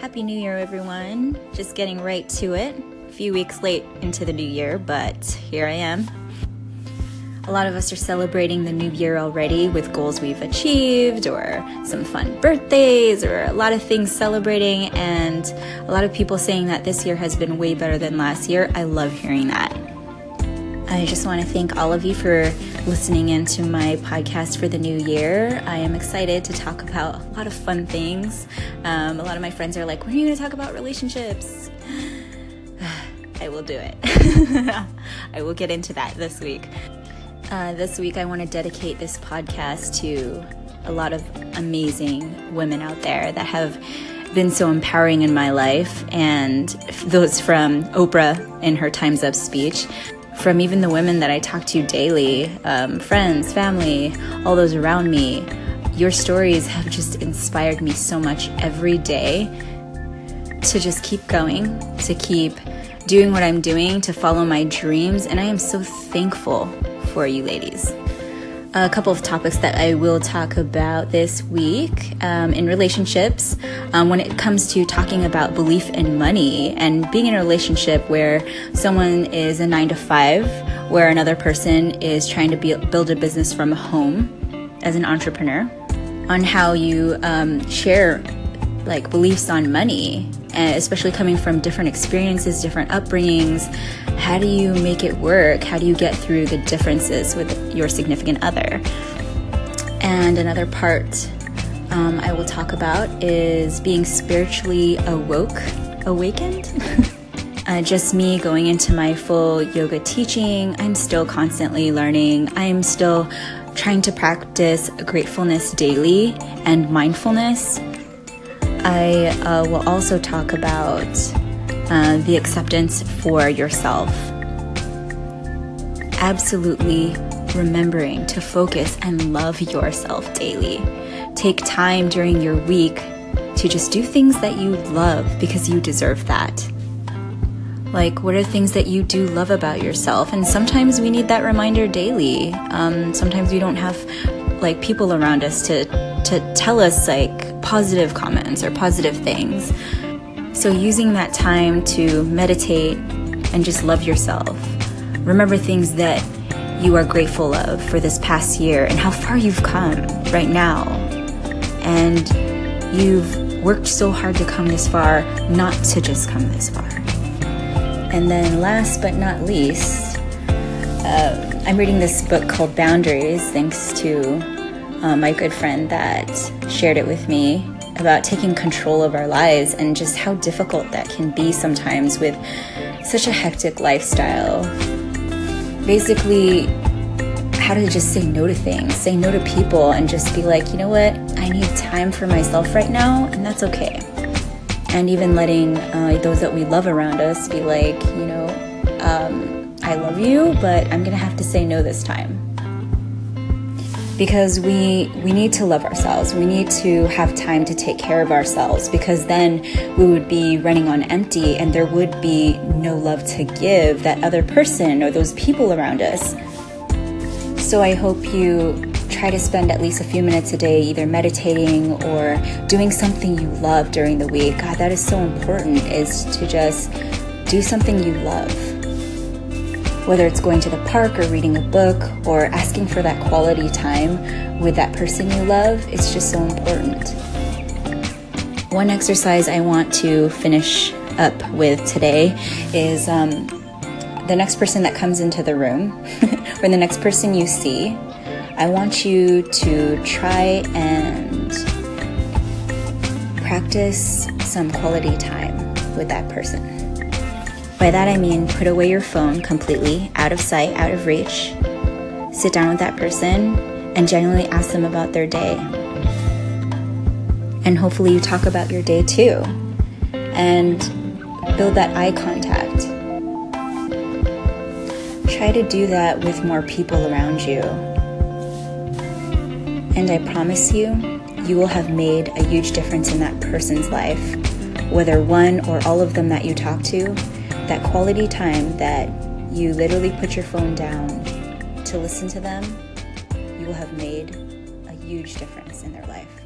Happy New Year, everyone. Just getting right to it. A few weeks late into the new year, but here I am. A lot of us are celebrating the new year already with goals we've achieved, or some fun birthdays, or a lot of things celebrating, and a lot of people saying that this year has been way better than last year. I love hearing that. I just want to thank all of you for listening into my podcast for the new year. I am excited to talk about a lot of fun things. Um, a lot of my friends are like, When are you going to talk about relationships? I will do it. I will get into that this week. Uh, this week, I want to dedicate this podcast to a lot of amazing women out there that have been so empowering in my life, and those from Oprah in her Time's Up speech from even the women that I talk to daily, um, friends, family, all those around me. Your stories have just inspired me so much every day to just keep going, to keep doing what I'm doing, to follow my dreams. And I am so thankful for you ladies a couple of topics that I will talk about this week um, in relationships. Um, when it comes to talking about belief in money and being in a relationship where someone is a nine to five, where another person is trying to be, build a business from home as an entrepreneur, on how you um, share like beliefs on money, and especially coming from different experiences, different upbringings. How do you make it work? How do you get through the differences with your significant other? And another part um, I will talk about is being spiritually awoke, awakened. uh, just me going into my full yoga teaching. I'm still constantly learning. I'm still trying to practice gratefulness daily and mindfulness I uh, will also talk about uh, the acceptance for yourself. Absolutely remembering to focus and love yourself daily. Take time during your week to just do things that you love because you deserve that. Like, what are things that you do love about yourself? And sometimes we need that reminder daily. Um, sometimes we don't have like people around us to to tell us like positive comments or positive things. So, using that time to meditate and just love yourself. Remember things that you are grateful of for this past year and how far you've come right now. And you've worked so hard to come this far, not to just come this far. And then, last but not least, uh, I'm reading this book called Boundaries, thanks to uh, my good friend that shared it with me about taking control of our lives and just how difficult that can be sometimes with such a hectic lifestyle. Basically, how to just say no to things, say no to people, and just be like, you know what, I need time for myself right now, and that's okay. And even letting uh, those that we love around us be like, you know, um, I love you, but I'm gonna have to say no this time because we we need to love ourselves. We need to have time to take care of ourselves because then we would be running on empty and there would be no love to give that other person or those people around us. So I hope you try to spend at least a few minutes a day either meditating or doing something you love during the week. God, that is so important is to just do something you love whether it's going to the park or reading a book or asking for that quality time with that person you love, it's just so important. One exercise I want to finish up with today is um, the next person that comes into the room or the next person you see. I want you to try and practice some quality time with that person. By that I mean put away your phone completely, out of sight, out of reach. Sit down with that person and genuinely ask them about their day. And hopefully you talk about your day too. And build that eye contact. Try to do that with more people around you. And I promise you, you will have made a huge difference in that person's life, whether one or all of them that you talk to that quality time that you literally put your phone down to listen to them, you will have made a huge difference in their life.